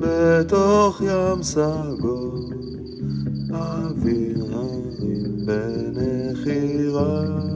בתוך ים סגול, אוויר הרים בנחירה.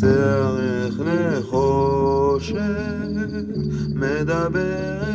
שערך נחושת, מדברת